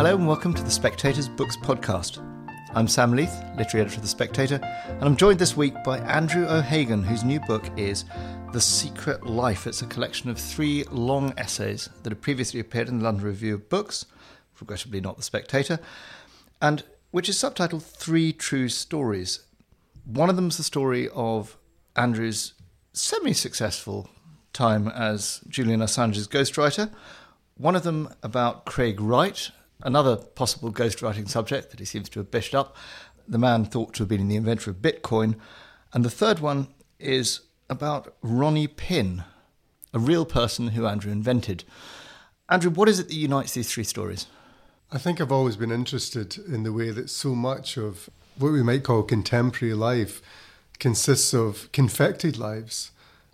Hello and welcome to the Spectator's Books Podcast. I'm Sam Leith, literary editor of The Spectator, and I'm joined this week by Andrew O'Hagan, whose new book is The Secret Life. It's a collection of three long essays that have previously appeared in the London Review of Books, regrettably not The Spectator, and which is subtitled Three True Stories. One of them is the story of Andrew's semi successful time as Julian Assange's ghostwriter, one of them about Craig Wright, Another possible ghostwriting subject that he seems to have bished up, the man thought to have been the inventor of Bitcoin. And the third one is about Ronnie Pinn, a real person who Andrew invented. Andrew, what is it that unites these three stories? I think I've always been interested in the way that so much of what we might call contemporary life consists of confected lives.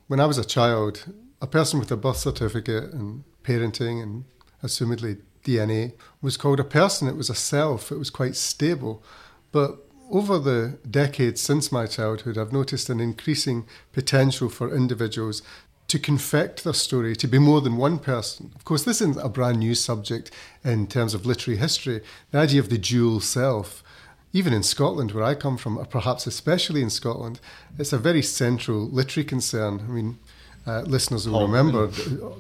When I was a child, a person with a birth certificate and parenting and assumedly DNA was called a person, it was a self, it was quite stable. But over the decades since my childhood, I've noticed an increasing potential for individuals to confect their story, to be more than one person. Of course, this isn't a brand new subject in terms of literary history. The idea of the dual self, even in Scotland, where I come from, or perhaps especially in Scotland, it's a very central literary concern. I mean, uh, listeners will Hogg, remember,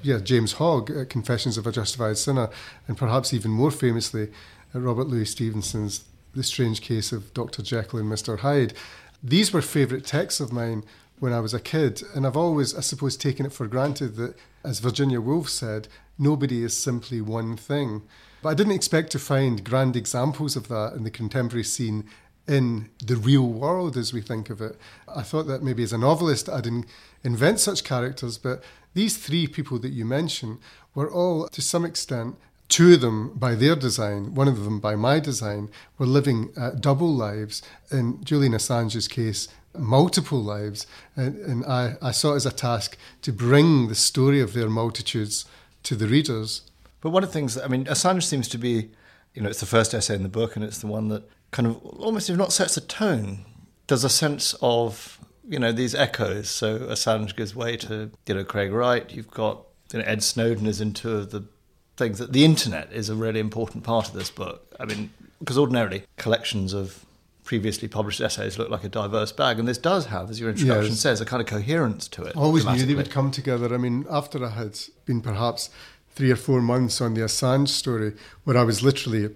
yeah, James Hogg, uh, Confessions of a Justified Sinner, and perhaps even more famously, uh, Robert Louis Stevenson's The Strange Case of Dr. Jekyll and Mr. Hyde. These were favourite texts of mine when I was a kid, and I've always, I suppose, taken it for granted that, as Virginia Woolf said, nobody is simply one thing. But I didn't expect to find grand examples of that in the contemporary scene in the real world as we think of it. I thought that maybe as a novelist I'd in, invent such characters, but these three people that you mention were all, to some extent, two of them by their design, one of them by my design, were living uh, double lives. In Julian Assange's case, multiple lives. And, and I, I saw it as a task to bring the story of their multitudes to the readers. But one of the things, that, I mean, Assange seems to be, you know, it's the first essay in the book and it's the one that kind of almost, if not sets a tone, there's a sense of you know these echoes. So Assange gives way to you know Craig Wright. You've got you know, Ed Snowden is into the things that the internet is a really important part of this book. I mean, because ordinarily collections of previously published essays look like a diverse bag, and this does have, as your introduction yes. says, a kind of coherence to it. I always knew they would come together. I mean, after I had been perhaps three or four months on the Assange story, where I was literally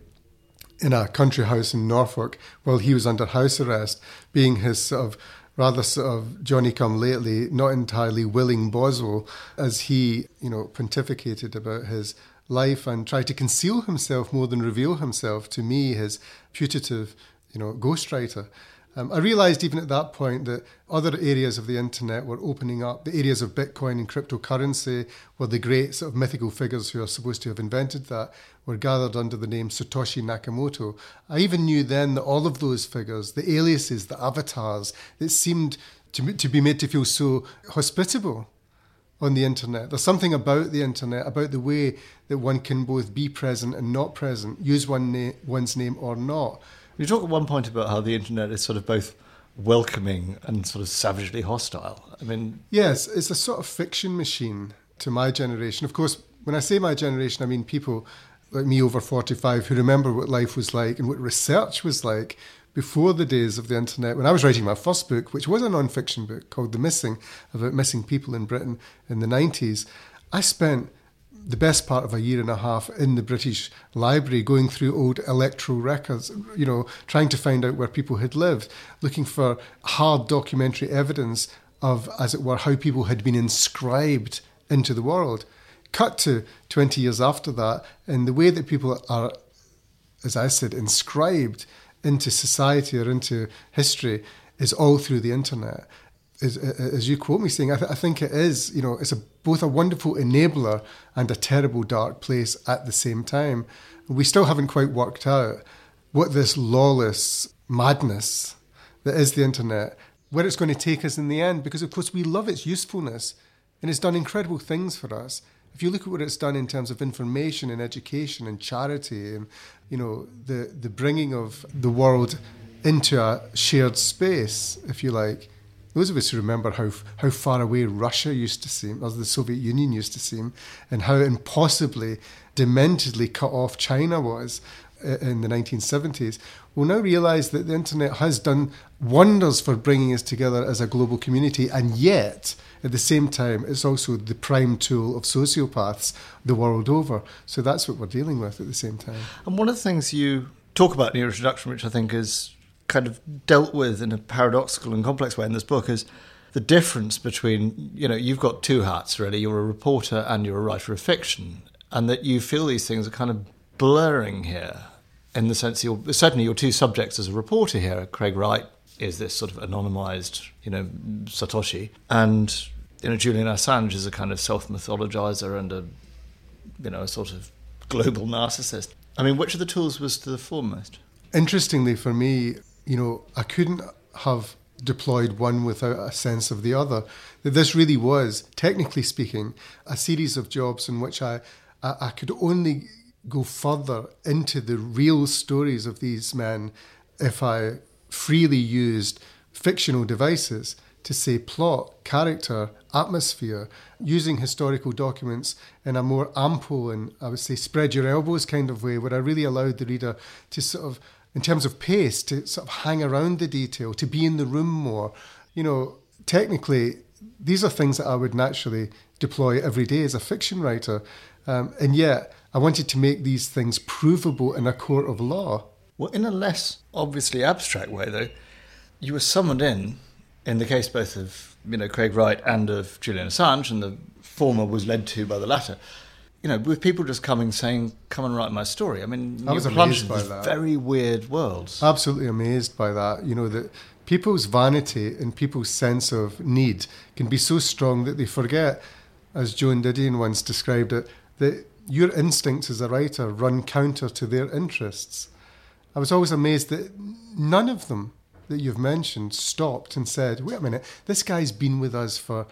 in a country house in Norfolk while he was under house arrest, being his sort of rather sort of Johnny come lately, not entirely willing Boswell, as he, you know, pontificated about his life and tried to conceal himself more than reveal himself to me, his putative, you know, ghostwriter. Um, I realized even at that point that other areas of the internet were opening up. The areas of Bitcoin and cryptocurrency, where the great sort of mythical figures who are supposed to have invented that were gathered under the name Satoshi Nakamoto. I even knew then that all of those figures, the aliases, the avatars, it seemed to, to be made to feel so hospitable on the internet. There's something about the internet, about the way that one can both be present and not present, use one na- one's name or not you talk at one point about how the internet is sort of both welcoming and sort of savagely hostile. I mean, yes, it's a sort of fiction machine to my generation. Of course, when I say my generation, I mean people like me over 45 who remember what life was like and what research was like before the days of the internet. When I was writing my first book, which was a non-fiction book called The Missing, about missing people in Britain in the 90s, I spent the best part of a year and a half in the British Library, going through old electoral records, you know, trying to find out where people had lived, looking for hard documentary evidence of, as it were, how people had been inscribed into the world. Cut to 20 years after that, and the way that people are, as I said, inscribed into society or into history is all through the internet as, as you quote me saying, I, th- I, think it is, you know, it's a, both a wonderful enabler and a terrible dark place at the same time. We still haven't quite worked out what this lawless madness that is the internet, where it's going to take us in the end, because of course we love its usefulness and it's done incredible things for us. If you look at what it's done in terms of information and education and charity and, you know, the, the bringing of the world into a shared space, if you like, those of us who remember how how far away Russia used to seem, or the Soviet Union used to seem, and how impossibly, dementedly cut off China was uh, in the 1970s, will now realise that the internet has done wonders for bringing us together as a global community, and yet at the same time, it's also the prime tool of sociopaths the world over. So that's what we're dealing with at the same time. And one of the things you talk about in your introduction, which I think is kind of dealt with in a paradoxical and complex way in this book, is the difference between, you know, you've got two hats really. You're a reporter and you're a writer of fiction, and that you feel these things are kind of blurring here in the sense you're certainly your two subjects as a reporter here, Craig Wright is this sort of anonymized, you know, Satoshi, and you know Julian Assange is a kind of self-mythologizer and a you know a sort of global narcissist. I mean, which of the tools was to the foremost? Interestingly, for me, you know, I couldn't have deployed one without a sense of the other. That this really was, technically speaking, a series of jobs in which I, I, I could only go further into the real stories of these men if I freely used fictional devices to say plot, character, atmosphere, using historical documents in a more ample and I would say spread your elbows kind of way, where I really allowed the reader to sort of, in terms of pace, to sort of hang around the detail, to be in the room more. You know, technically, these are things that I would naturally deploy every day as a fiction writer. Um, and yet, I wanted to make these things provable in a court of law. Well, in a less obviously abstract way, though, you were summoned in, in the case both of you know Craig Wright and of Julian Assange, and the former was led to by the latter. You know, with people just coming saying, "Come and write my story." I mean, I was amazed by that. Very weird worlds. Absolutely amazed by that. You know that people's vanity and people's sense of need can be so strong that they forget, as Joan Didion once described it, that your instincts as a writer run counter to their interests. I was always amazed that none of them that you've mentioned stopped and said, wait a minute, this guy's been with us for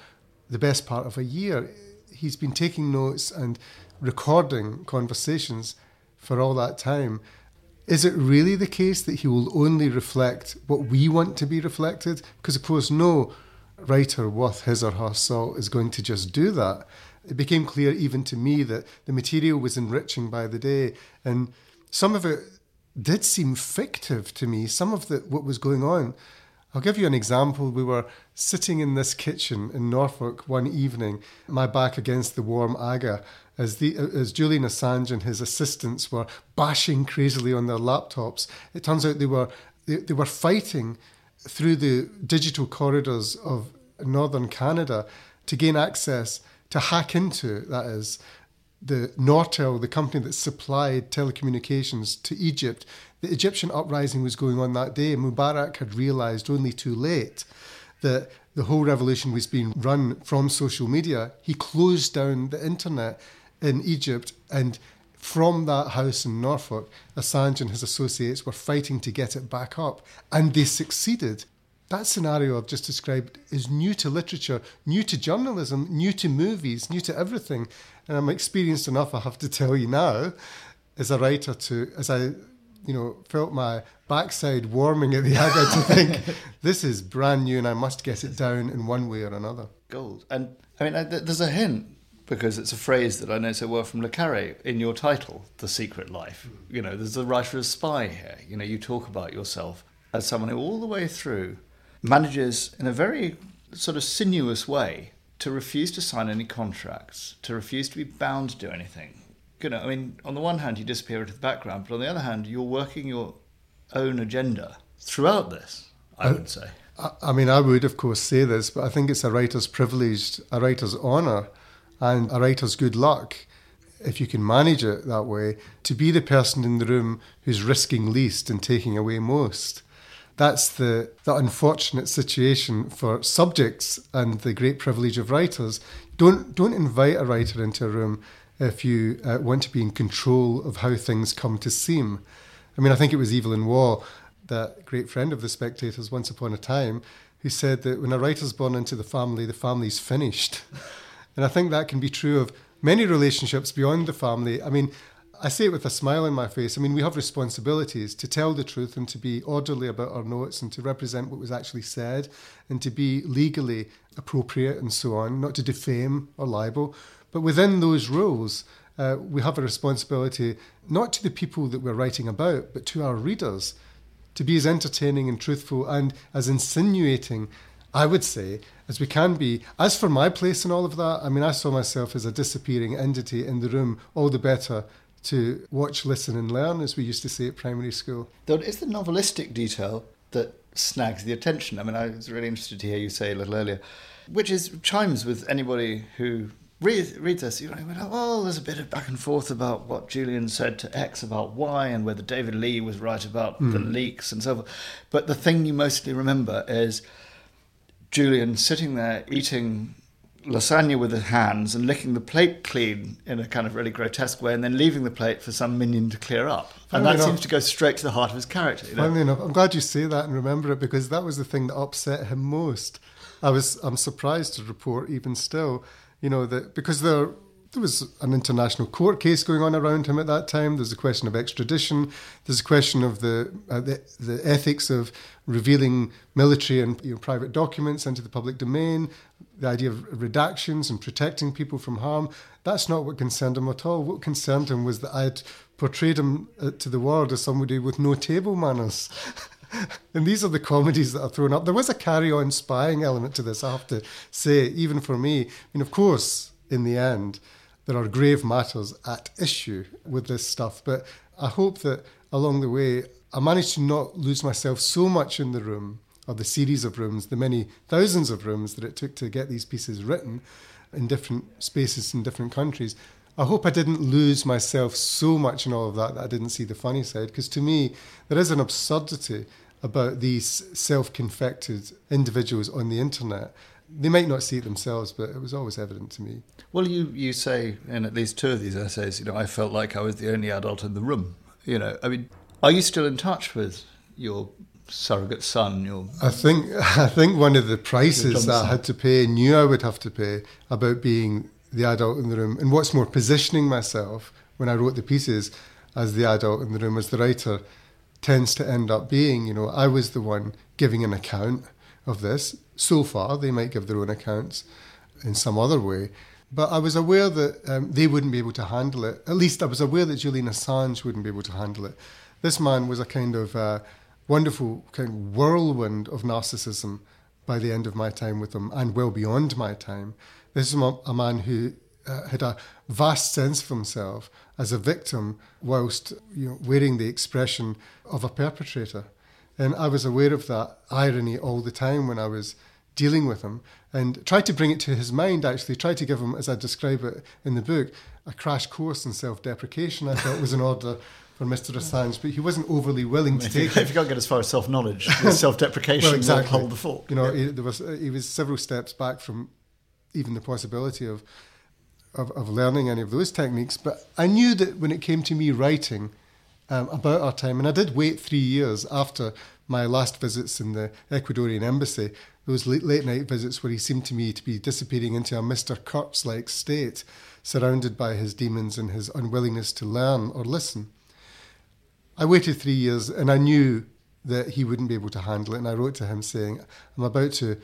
the best part of a year. He's been taking notes and recording conversations for all that time. Is it really the case that he will only reflect what we want to be reflected? Because, of course, no writer worth his or her salt is going to just do that. It became clear even to me that the material was enriching by the day, and some of it did seem fictive to me, some of the, what was going on. I'll give you an example. We were sitting in this kitchen in Norfolk one evening, my back against the warm aga, as, the, as Julian Assange and his assistants were bashing crazily on their laptops. It turns out they were, they, they were fighting through the digital corridors of northern Canada to gain access, to hack into, that is, the Nortel, the company that supplied telecommunications to Egypt, the Egyptian uprising was going on that day. Mubarak had realized only too late that the whole revolution was being run from social media. He closed down the internet in Egypt, and from that house in Norfolk, Assange and his associates were fighting to get it back up, and they succeeded. That scenario I've just described is new to literature, new to journalism, new to movies, new to everything. And I'm experienced enough, I have to tell you now, as a writer, to as I, you know, felt my backside warming at the aga to think this is brand new and I must get it down in one way or another. Gold. And I mean, there's a hint because it's a phrase that I know so well from Le Carre in your title, The Secret Life. Mm. You know, there's a writer of spy here. You know, you talk about yourself as someone who all the way through manages in a very sort of sinuous way to refuse to sign any contracts, to refuse to be bound to do anything. You know, I mean, on the one hand, you disappear into the background, but on the other hand, you're working your own agenda throughout this, I would say. I mean, I would, of course, say this, but I think it's a writer's privilege, a writer's honour, and a writer's good luck, if you can manage it that way, to be the person in the room who's risking least and taking away most that's the, the unfortunate situation for subjects and the great privilege of writers. Don't, don't invite a writer into a room if you uh, want to be in control of how things come to seem. I mean, I think it was Evelyn Waugh, that great friend of the spectators once upon a time, who said that when a writer's born into the family, the family's finished. and I think that can be true of many relationships beyond the family. I mean, I say it with a smile on my face. I mean, we have responsibilities to tell the truth and to be orderly about our notes and to represent what was actually said and to be legally appropriate and so on, not to defame or libel. But within those rules, uh, we have a responsibility not to the people that we're writing about, but to our readers to be as entertaining and truthful and as insinuating, I would say, as we can be. As for my place in all of that, I mean, I saw myself as a disappearing entity in the room, all the better to watch, listen, and learn, as we used to say at primary school. Though it's the novelistic detail that snags the attention. I mean, I was really interested to hear you say a little earlier, which is chimes with anybody who read, read this, you know, well, there's a bit of back and forth about what Julian said to X about Y and whether David Leigh was right about mm. the hmm. leaks and so forth. But the thing you mostly remember is Julian sitting there eating lasagna with his hands and licking the plate clean in a kind of really grotesque way and then leaving the plate for some minion to clear up. And that enough, seems to go straight to the heart of his character. You know? Funnily enough, I'm glad you say that and remember it because that was the thing that upset him most. I was I'm surprised to report even still you know, that because there there was an international court case going on around him at that time. There's a question of extradition. There's a question of the uh, the, the, ethics of revealing military and you know, private documents into the public domain. The idea of redactions and protecting people from harm. That's not what concerned him at all. What concerned him was that I had portrayed him uh, to the world as somebody with no table manners. and these are the comedies that are thrown up. There was a carry on spying element to this, I have to say, even for me. I mean, of course, in the end, there are grave matters at issue with this stuff, but I hope that along the way, I managed to not lose myself so much in the room, or the series of rooms, the many thousands of rooms that it took to get these pieces written in different spaces in different countries. I hope I didn't lose myself so much in all of that that I didn't see the funny side. Because to me, there is an absurdity about these self confected individuals on the internet. They might not see it themselves, but it was always evident to me. Well, you, you say in at least two of these essays, you know, I felt like I was the only adult in the room. You know, I mean, are you still in touch with your surrogate son? Your I think I think one of the prices that I had to pay, knew I would have to pay, about being the adult in the room, and what's more, positioning myself when I wrote the pieces as the adult in the room, as the writer tends to end up being. You know, I was the one giving an account of this. So far, they might give their own accounts in some other way. But I was aware that um, they wouldn't be able to handle it. At least I was aware that Julian Assange wouldn't be able to handle it. This man was a kind of uh, wonderful kind of whirlwind of narcissism by the end of my time with him and well beyond my time. This is a man who uh, had a vast sense of himself as a victim whilst you know, wearing the expression of a perpetrator. And I was aware of that irony all the time when I was dealing with him and tried to bring it to his mind, actually, tried to give him, as I describe it in the book, a crash course in self deprecation. I thought was in order for Mr. Assange, but he wasn't overly willing to take if you, it. If you can't get as far as self knowledge, self deprecation well, exactly. will hold the fort. You know, yeah. he, there was, he was several steps back from even the possibility of, of, of learning any of those techniques. But I knew that when it came to me writing um, about our time, and I did wait three years after my last visits in the Ecuadorian embassy, those late, late night visits where he seemed to me to be dissipating into a Mr. Kurtz like state, surrounded by his demons and his unwillingness to learn or listen. I waited three years and I knew that he wouldn't be able to handle it. And I wrote to him saying, I'm about to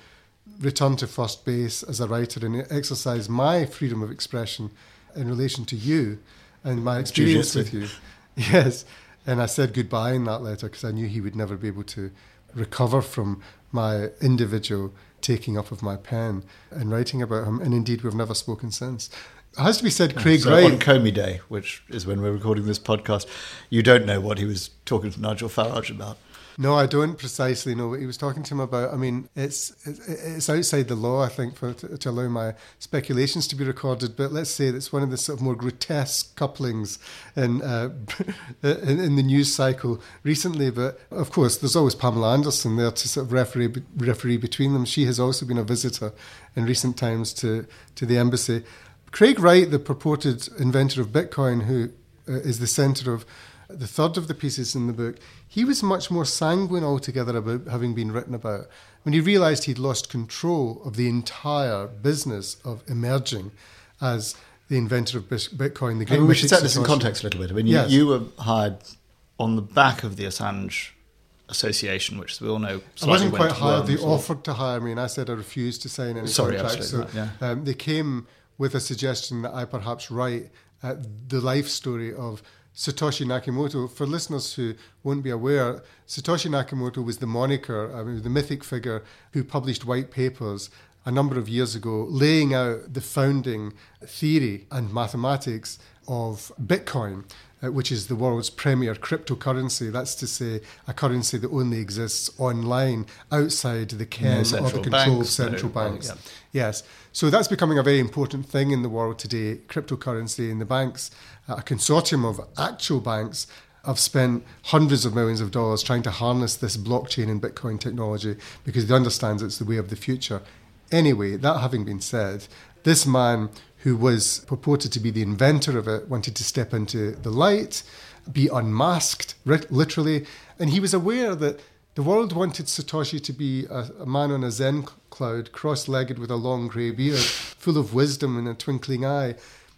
return to first base as a writer and exercise my freedom of expression in relation to you and my experience with you. Yes. And I said goodbye in that letter because I knew he would never be able to recover from my individual taking up of my pen and writing about him. And indeed, we've never spoken since. It has to be said, Craig so Wright. On Comey Day, which is when we're recording this podcast, you don't know what he was talking to Nigel Farage about. No, I don't precisely know what he was talking to him about. I mean, it's it's outside the law, I think, for to, to allow my speculations to be recorded. But let's say it's one of the sort of more grotesque couplings in, uh, in, in the news cycle recently. But of course, there's always Pamela Anderson there to sort of referee referee between them. She has also been a visitor in recent times to to the embassy. Craig Wright, the purported inventor of Bitcoin, who uh, is the centre of the third of the pieces in the book, he was much more sanguine altogether about having been written about. When he realised he'd lost control of the entire business of emerging as the inventor of Bitcoin. The great I mean, we should set this in context a little bit. I mean, you, yes. you were hired on the back of the Assange association, which we all know. I wasn't quite hired. They offered to hire me, and I said I refused to sign any Sorry, contract. So yeah. um, they came with a suggestion that I perhaps write uh, the life story of Satoshi Nakamoto. For listeners who won't be aware, Satoshi Nakamoto was the moniker, I mean, the mythic figure who published white papers a number of years ago, laying out the founding theory and mathematics of Bitcoin. Uh, which is the world's premier cryptocurrency. That's to say, a currency that only exists online outside the ken or the control banks, of central no, banks. Yeah. Yes. So that's becoming a very important thing in the world today cryptocurrency. And the banks, uh, a consortium of actual banks, have spent hundreds of millions of dollars trying to harness this blockchain and Bitcoin technology because they understand it's the way of the future. Anyway, that having been said, this man who was purported to be the inventor of it, wanted to step into the light, be unmasked, literally. And he was aware that the world wanted Satoshi to be a, a man on a Zen cloud, cross legged with a long grey beard, full of wisdom and a twinkling eye.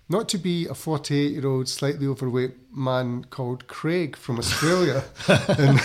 Not to be a 48 year old, slightly overweight man called Craig from Australia. and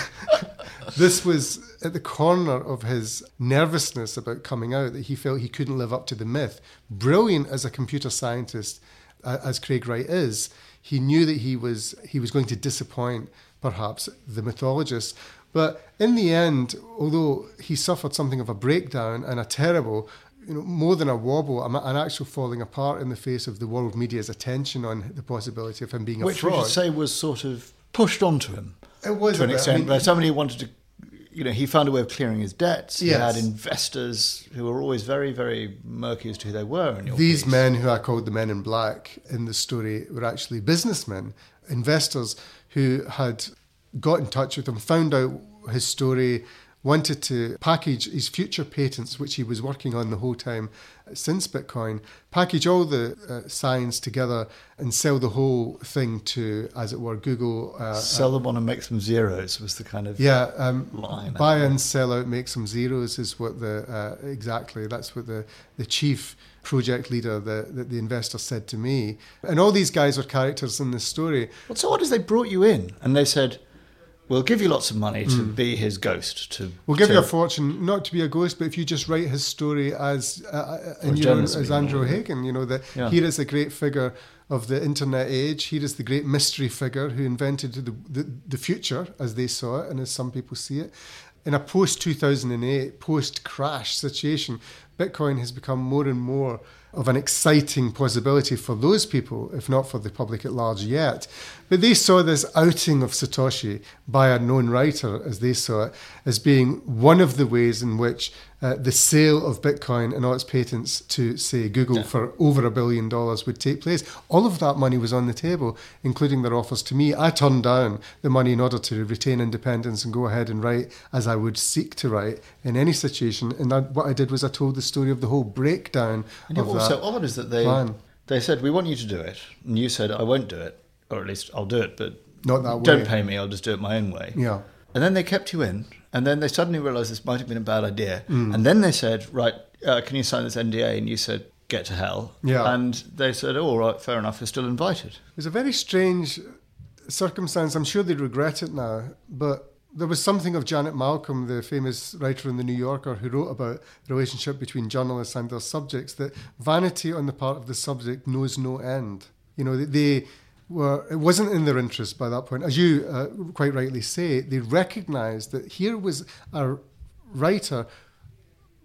this was at the corner of his nervousness about coming out that he felt he couldn't live up to the myth. Brilliant as a computer scientist, uh, as Craig Wright is, he knew that he was he was going to disappoint perhaps the mythologists. But in the end, although he suffered something of a breakdown and a terrible, you know, more than a wobble, an actual falling apart in the face of the world media's attention on the possibility of him being a Which fraud. Which we should say was sort of pushed onto him. It was to an bit. extent, I mean, but somebody wanted to you know, he found a way of clearing his debts. Yes. He had investors who were always very, very murky as to who they were. These piece. men, who I called the men in black in the story, were actually businessmen, investors who had got in touch with him, found out his story, wanted to package his future patents, which he was working on the whole time since Bitcoin, package all the uh, science together and sell the whole thing to, as it were, Google. Uh, sell them on and make some zeros was the kind of yeah um, line. Buy and sell out, make some zeros is what the uh, exactly that's what the the chief project leader, the, the, the investor, said to me. And all these guys are characters in this story. Well, so what is they brought you in and they said We'll give you lots of money to mm. be his ghost. To we'll give to you a fortune, not to be a ghost, but if you just write his story as uh, uh in your own, as Andrew O'Hagan, you know that yeah. here is a great figure of the internet age. Here is the great mystery figure who invented the, the, the future as they saw it and as some people see it. In a post 2008, post crash situation, Bitcoin has become more and more of an exciting possibility for those people, if not for the public at large yet. But they saw this outing of Satoshi by a known writer, as they saw it, as being one of the ways in which uh, the sale of Bitcoin and all its patents to, say, Google yeah. for over a billion dollars would take place. All of that money was on the table, including their offers to me. I turned down the money in order to retain independence and go ahead and write as I would seek to write in any situation. And that, what I did was I told the story of the whole breakdown and of also that odd is that they plan. they said we want you to do it, and you said I won't do it, or at least I'll do it, but not that way. Don't pay me. I'll just do it my own way. Yeah. And then they kept you in, and then they suddenly realised this might have been a bad idea, mm. and then they said, right, uh, can you sign this NDA? And you said, get to hell. Yeah. And they said, oh, all right, fair enough. You're still invited. It was a very strange circumstance. I'm sure they'd regret it now, but there was something of Janet Malcolm, the famous writer in the New Yorker, who wrote about the relationship between journalists and their subjects. That vanity on the part of the subject knows no end. You know, they were it wasn't in their interest by that point, as you uh, quite rightly say. They recognised that here was a writer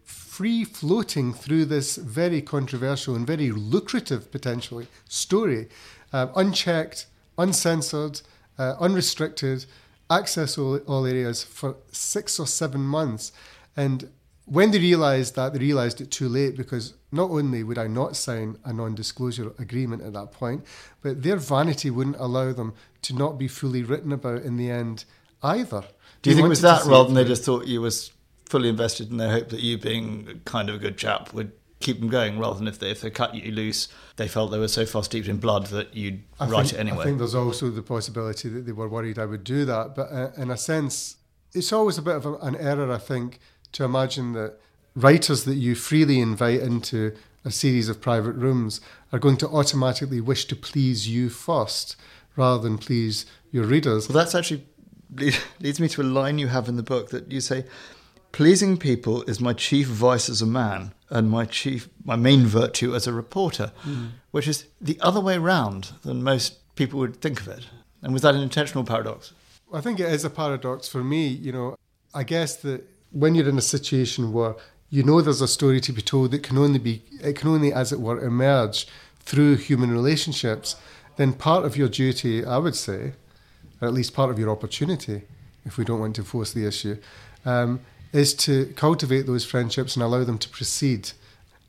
free floating through this very controversial and very lucrative potentially story, uh, unchecked, uncensored, uh, unrestricted access all, all areas for six or seven months. And when they realised that, they realised it too late because not only would I not sign a non disclosure agreement at that point, but their vanity wouldn't allow them to not be fully written about in the end either. Do you think it was that rather than they just thought you was fully invested in their hope that you being kind of a good chap would keep them going rather than if they if they cut you loose, they felt they were so far steeped in blood that you'd I write think, it anyway. I think there's also the possibility that they were worried I would do that, but uh, in a sense, it's always a bit of a, an error, I think, to imagine that writers that you freely invite into a series of private rooms are going to automatically wish to please you first rather than please your readers. Well, that's actually leads me to a line you have in the book that you say, "Pleasing people is my chief vice as a man and my chief, my main virtue as a reporter," mm. which is the other way round than most people would think of it. And was that an intentional paradox? I think it is a paradox for me. You know, I guess that when you're in a situation where you know there's a story to be told that can only be, it can only, as it were, emerge through human relationships, then part of your duty, I would say, or at least part of your opportunity, if we don't want to force the issue, um, is to cultivate those friendships and allow them to proceed,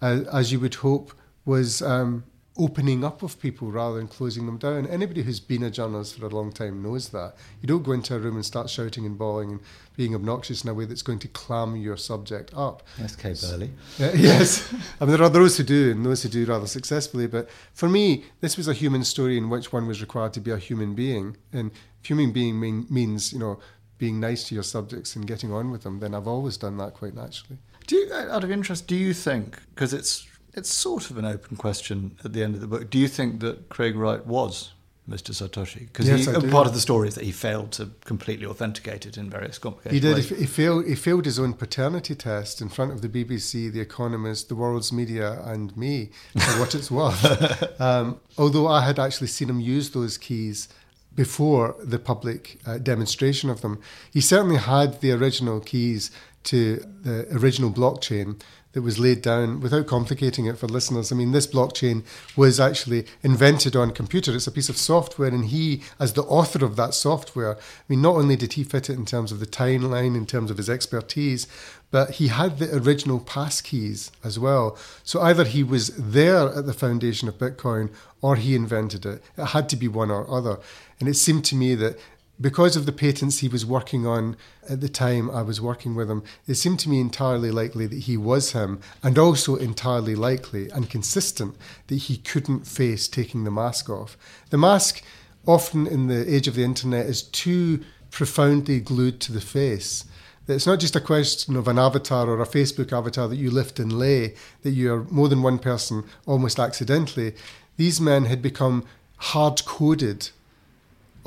uh, as you would hope was um, opening up of people rather than closing them down. Anybody who's been a journalist for a long time knows that. You don't go into a room and start shouting and bawling and being obnoxious in a way that's going to clam your subject up. Yes, Kay Burley. Uh, yes. I mean, there are those who do and those who do rather successfully. But for me, this was a human story in which one was required to be a human being. And human being mean, means, you know, being nice to your subjects and getting on with them, then I've always done that quite naturally. Do you, out of interest, do you think, because it's it's sort of an open question at the end of the book. Do you think that Craig Wright was Mr. Satoshi? Because yes, part of the story is that he failed to completely authenticate it in various complicated he did. ways. He, failed. He failed his own paternity test in front of the BBC, The Economist, the world's media, and me for what it's worth. um, although I had actually seen him use those keys before the public uh, demonstration of them, he certainly had the original keys to the original blockchain that was laid down without complicating it for listeners. I mean, this blockchain was actually invented on computer. It's a piece of software, and he, as the author of that software, I mean, not only did he fit it in terms of the timeline, in terms of his expertise, but he had the original passkeys as well. So either he was there at the foundation of Bitcoin or he invented it. It had to be one or other. And it seemed to me that because of the patents he was working on at the time I was working with him, it seemed to me entirely likely that he was him, and also entirely likely and consistent that he couldn't face taking the mask off. The mask, often in the age of the internet, is too profoundly glued to the face. It's not just a question of an avatar or a Facebook avatar that you lift and lay, that you are more than one person almost accidentally. These men had become hard coded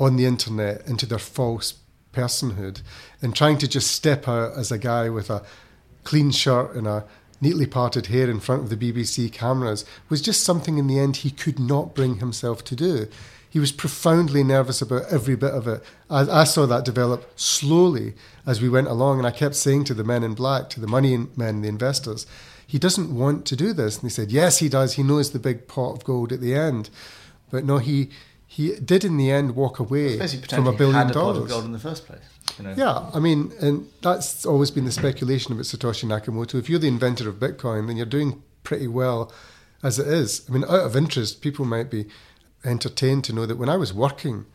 on the internet into their false personhood and trying to just step out as a guy with a clean shirt and a neatly parted hair in front of the BBC cameras was just something in the end he could not bring himself to do. He was profoundly nervous about every bit of it. I, I, saw that develop slowly as we went along, and I kept saying to the men in black, to the money men, the investors, he doesn't want to do this. And they said, yes, he does. He knows the big pot of gold at the end. But no, he he did in the end walk away from a billion had dollars. A pot of gold in the first place. You know? Yeah, I mean, and that's always been the speculation about Satoshi Nakamoto. If you're the inventor of Bitcoin, then you're doing pretty well as it is. I mean, out of interest, people might be entertained to know that when I was working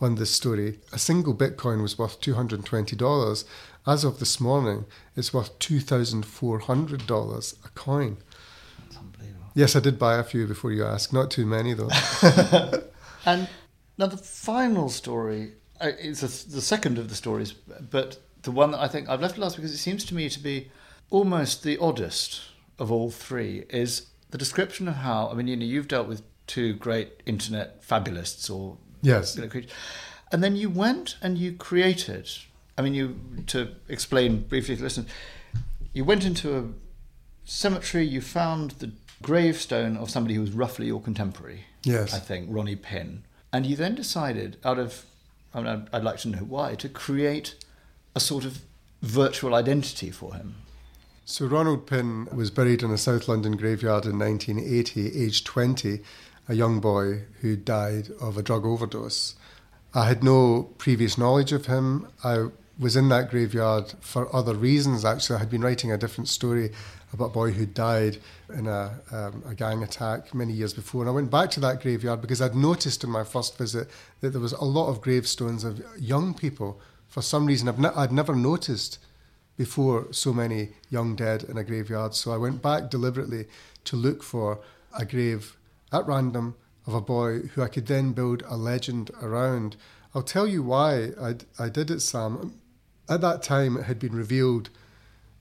on this story, a single Bitcoin was worth $220. As of this morning, it's worth $2,400 a coin. That's unbelievable. Yes, I did buy a few before you asked. Not too many, though. And now the final story uh, is a, the second of the stories, but the one that I think I've left last because it seems to me to be almost the oddest of all three is the description of how I mean you know you've dealt with two great internet fabulists or yes. and then you went and you created I mean you to explain briefly to listen you went into a cemetery you found the gravestone of somebody who was roughly your contemporary Yes. I think, Ronnie Pinn. And you then decided, out of, I mean, I'd like to know why, to create a sort of virtual identity for him. So Ronald Pinn was buried in a South London graveyard in 1980, aged 20, a young boy who died of a drug overdose. I had no previous knowledge of him. I was in that graveyard for other reasons, actually. I had been writing a different story about a boy who died in a, um, a gang attack many years before. And I went back to that graveyard because I'd noticed in my first visit that there was a lot of gravestones of young people. For some reason, I've ne- I'd never noticed before so many young dead in a graveyard. So I went back deliberately to look for a grave at random of a boy who I could then build a legend around. I'll tell you why I, I did it, Sam. At that time, it had been revealed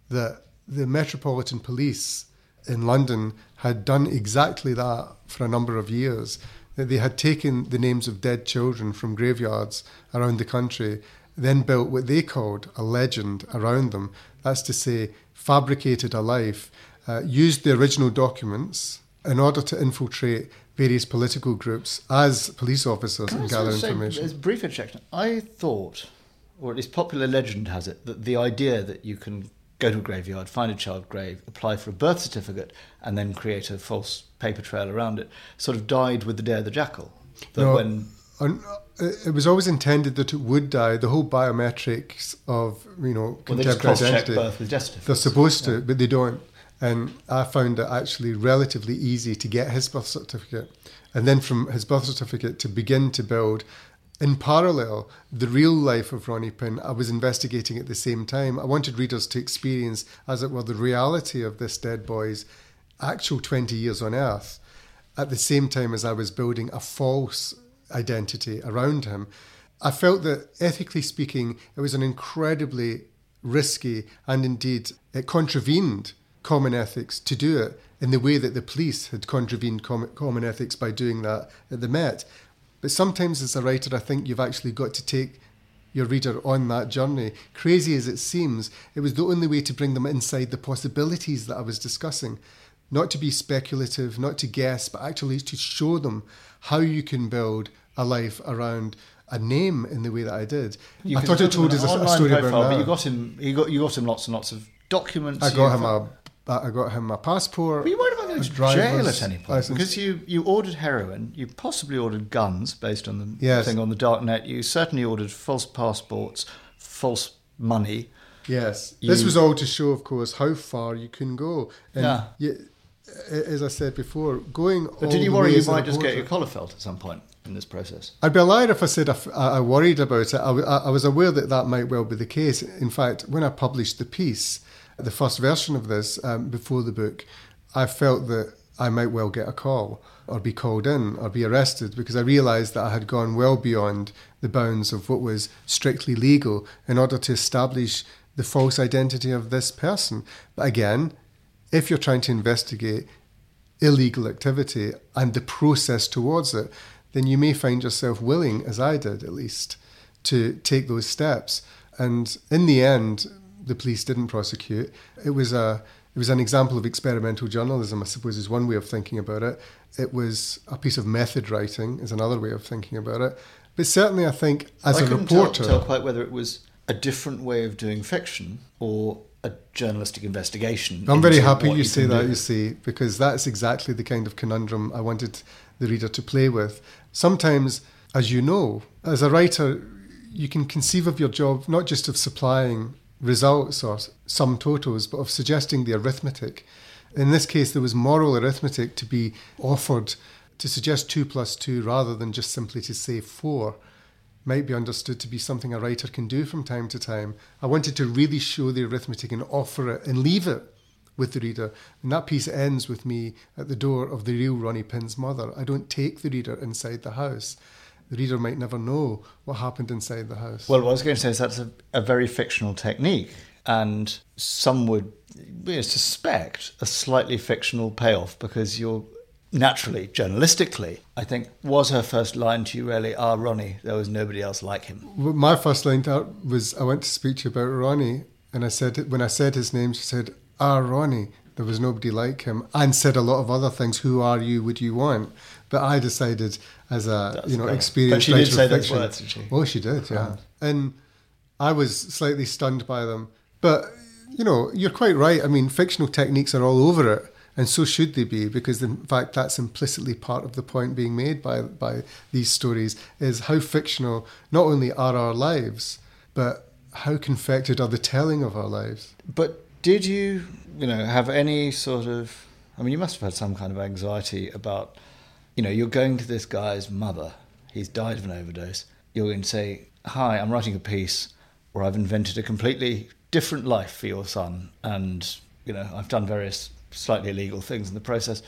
that the Metropolitan Police in London had done exactly that for a number of years. That they had taken the names of dead children from graveyards around the country, then built what they called a legend around them. That's to say, fabricated a life, uh, used the original documents in order to infiltrate various political groups as police officers Can and I gather say, information. As a brief interjection, I thought, or at least popular legend has it, that the idea that you can go to a graveyard, find a child grave, apply for a birth certificate, and then create a false paper trail around it, sort of died with the day of the jackal. That No, when uh, it was always intended that it would die. The whole biometrics of you know well, contemporary cross-check identity. birth with death. They're supposed to, but they don't. And I found it actually relatively easy to get his birth certificate, and then from his birth certificate to begin to build. In parallel, the real life of Ronnie Pinn, I was investigating at the same time. I wanted readers to experience, as it were, the reality of this dead boy's actual 20 years on Earth at the same time as I was building a false identity around him. I felt that, ethically speaking, it was an incredibly risky and indeed it contravened common ethics to do it in the way that the police had contravened com- common ethics by doing that at the Met. But sometimes, as a writer, I think you've actually got to take your reader on that journey. Crazy as it seems, it was the only way to bring them inside the possibilities that I was discussing. Not to be speculative, not to guess, but actually to show them how you can build a life around a name in the way that I did. You I thought it told him us a, story profile, about but you got him. You got you got him lots and lots of documents. I got him a, I got him a passport. But you weren't about going jail at any point license. because you, you ordered heroin, you possibly ordered guns based on the Yes. thing on the dark net. You certainly ordered false passports, false money. Yes, You- this was all to show, of course, how far you can go. And Yeah. you- as I said before, going. But all did you the worry you might just get your collar felt at some point in this process? I'd be a liar if I said I, I worried about it. I, I, was aware that that might well be the case. In fact, when I published the piece, the first version of this um, before the book, I felt that I might well get a call or be called in or be arrested because I realised that I had gone well beyond the bounds of what was strictly legal in order to establish the false identity of this person. But again, if you're trying to investigate illegal activity and the process towards it, then you may find yourself willing, as I did at least, to take those steps. And in the end, the police didn't prosecute. It was a it was an example of experimental journalism, I suppose, is one way of thinking about it. It was a piece of method writing, is another way of thinking about it. But certainly, I think as I a reporter, tell, tell quite whether it was a different way of doing fiction or a journalistic investigation. I'm very happy what you say that, do. you see, because that's exactly the kind of conundrum I wanted the reader to play with. Sometimes, as you know, as a writer, you can conceive of your job not just of supplying results or sum totals, but of suggesting the arithmetic. In this case, there was moral arithmetic to be offered to suggest two plus two rather than just simply to say four might be understood to be something a writer can do from time to time. I wanted to really show the arithmetic and offer it and leave it with the reader. And that piece ends with me at the door of the real Ronnie Pinn's mother. I don't take the reader inside the house. The reader might never know what happened inside the house. Well, what I was going to say is that's a, a very fictional technique, and some would you know, suspect a slightly fictional payoff because you're naturally, journalistically, I think, was her first line to you really, ah, Ronnie, there was nobody else like him. My first line to her was I went to speak to you about Ronnie, and I said when I said his name, she said, "Ah, Ronnie." There was nobody like him, and said a lot of other things. Who are you? Would you want? But I decided, as a That's you know great. experienced But she did say those fiction, words, did she? oh, she did, yeah. Uh-huh. And I was slightly stunned by them. But you know, you're quite right. I mean, fictional techniques are all over it, and so should they be, because in fact, that's implicitly part of the point being made by by these stories is how fictional not only are our lives, but how confected are the telling of our lives. But did you, you know, have any sort of? I mean, you must have had some kind of anxiety about, you know, you're going to this guy's mother. He's died of an overdose. You're going to say, "Hi, I'm writing a piece, where I've invented a completely different life for your son, and you know, I've done various slightly illegal things in the process.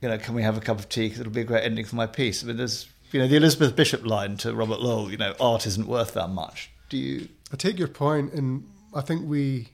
You know, can we have a cup of tea? Because it'll be a great ending for my piece." I mean, there's, you know, the Elizabeth Bishop line to Robert Lowell. You know, art isn't worth that much. Do you? I take your point, and I think we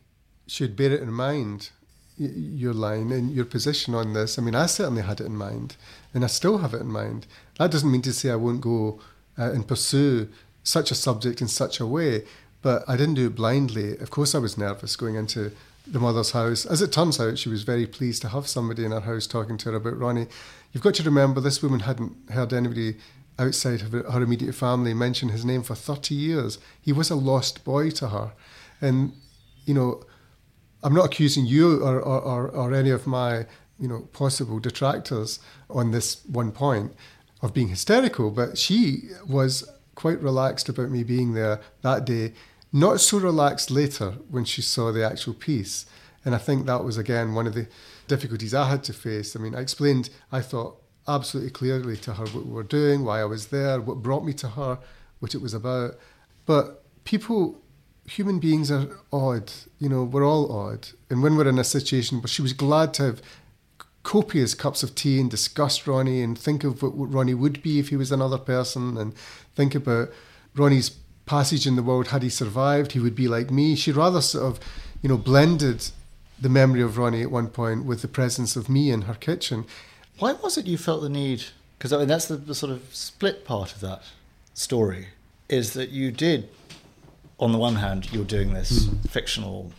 should bear it in mind. your line and your position on this. I mean, I certainly had it in mind, and I still have it in mind. That doesn't mean to say I won't go uh, and pursue such a subject in such a way, but I didn't do it blindly. Of course, I was nervous going into the mother's house. As it turns out, she was very pleased to have somebody in her house talking to her about Ronnie. You've got to remember this woman hadn't heard anybody outside of her immediate family mention his name for 30 years. He was a lost boy to her. And, you know, I'm not accusing you or, or, or, or any of my, you know, possible detractors on this one point of being hysterical, but she was quite relaxed about me being there that day not so relaxed later when she saw the actual piece. And I think that was, again, one of the difficulties I had to face. I mean, I explained, I thought, absolutely clearly to her what we were doing, why I was there, what brought me to her, what it was about. But people, human beings are odd. You know, we're all odd. And when we're in a situation where she was glad to have copious cups of tea and discuss Ronnie and think of what, Ronnie would be if he was another person and think about Ronnie's passage in the world, had he survived, he would be like me. She rather sort of, you know, blended the memory of Ronnie at one point with the presence of me in her kitchen. Why was it you felt the need? Because I mean, that's the, the sort of split part of that story is that you did, on the one hand, you're doing this mm. fictional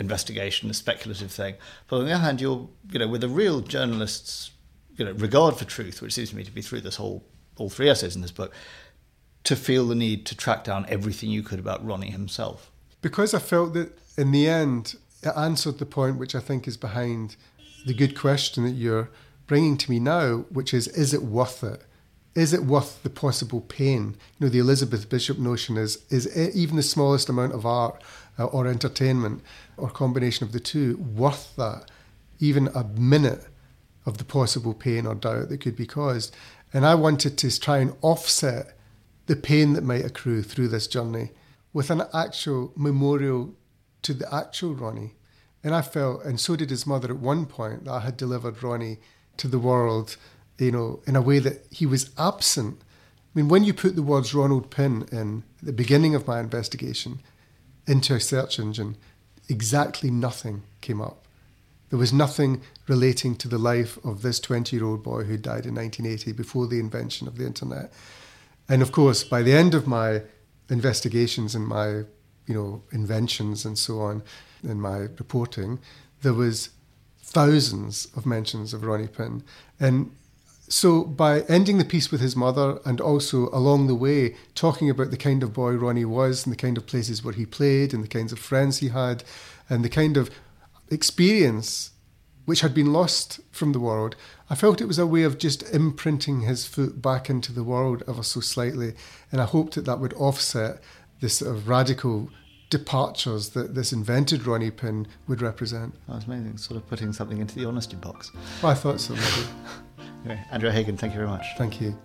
investigation, a speculative thing, but on the other hand, you're, you know, with a real journalist's, you know, regard for truth, which seems to me to be through this whole, all three essays in this book, to feel the need to track down everything you could about Ronnie himself? Because I felt that in the end, it answered the point which I think is behind the good question that you're bringing to me now, which is, is it worth it? Is it worth the possible pain? You know, the Elizabeth Bishop notion is, is it, even the smallest amount of art uh, or entertainment or combination of the two worth that? Even a minute of the possible pain or doubt that could be caused. And I wanted to try and offset the pain that might accrue through this journey with an actual memorial to the actual Ronnie. And I felt, and so did his mother at one point, that I had delivered Ronnie to the world, you know, in a way that he was absent. I mean, when you put the words Ronald Pinn in the beginning of my investigation into a search engine, exactly nothing came up. There was nothing relating to the life of this 20 year old boy who died in 1980 before the invention of the internet. And of course, by the end of my investigations and my, you know, inventions and so on, in my reporting, there was thousands of mentions of Ronnie Pinn. And so by ending the piece with his mother and also along the way talking about the kind of boy Ronnie was and the kind of places where he played and the kinds of friends he had and the kind of experience which had been lost from the world, I felt it was a way of just imprinting his foot back into the world ever so slightly. And I hoped that that would offset this sort of radical departures that this invented Ronnie Pinn would represent. That was amazing, sort of putting something into the honesty box. I thought so. anyway, Andrew O'Hagan, thank you very much. Thank you.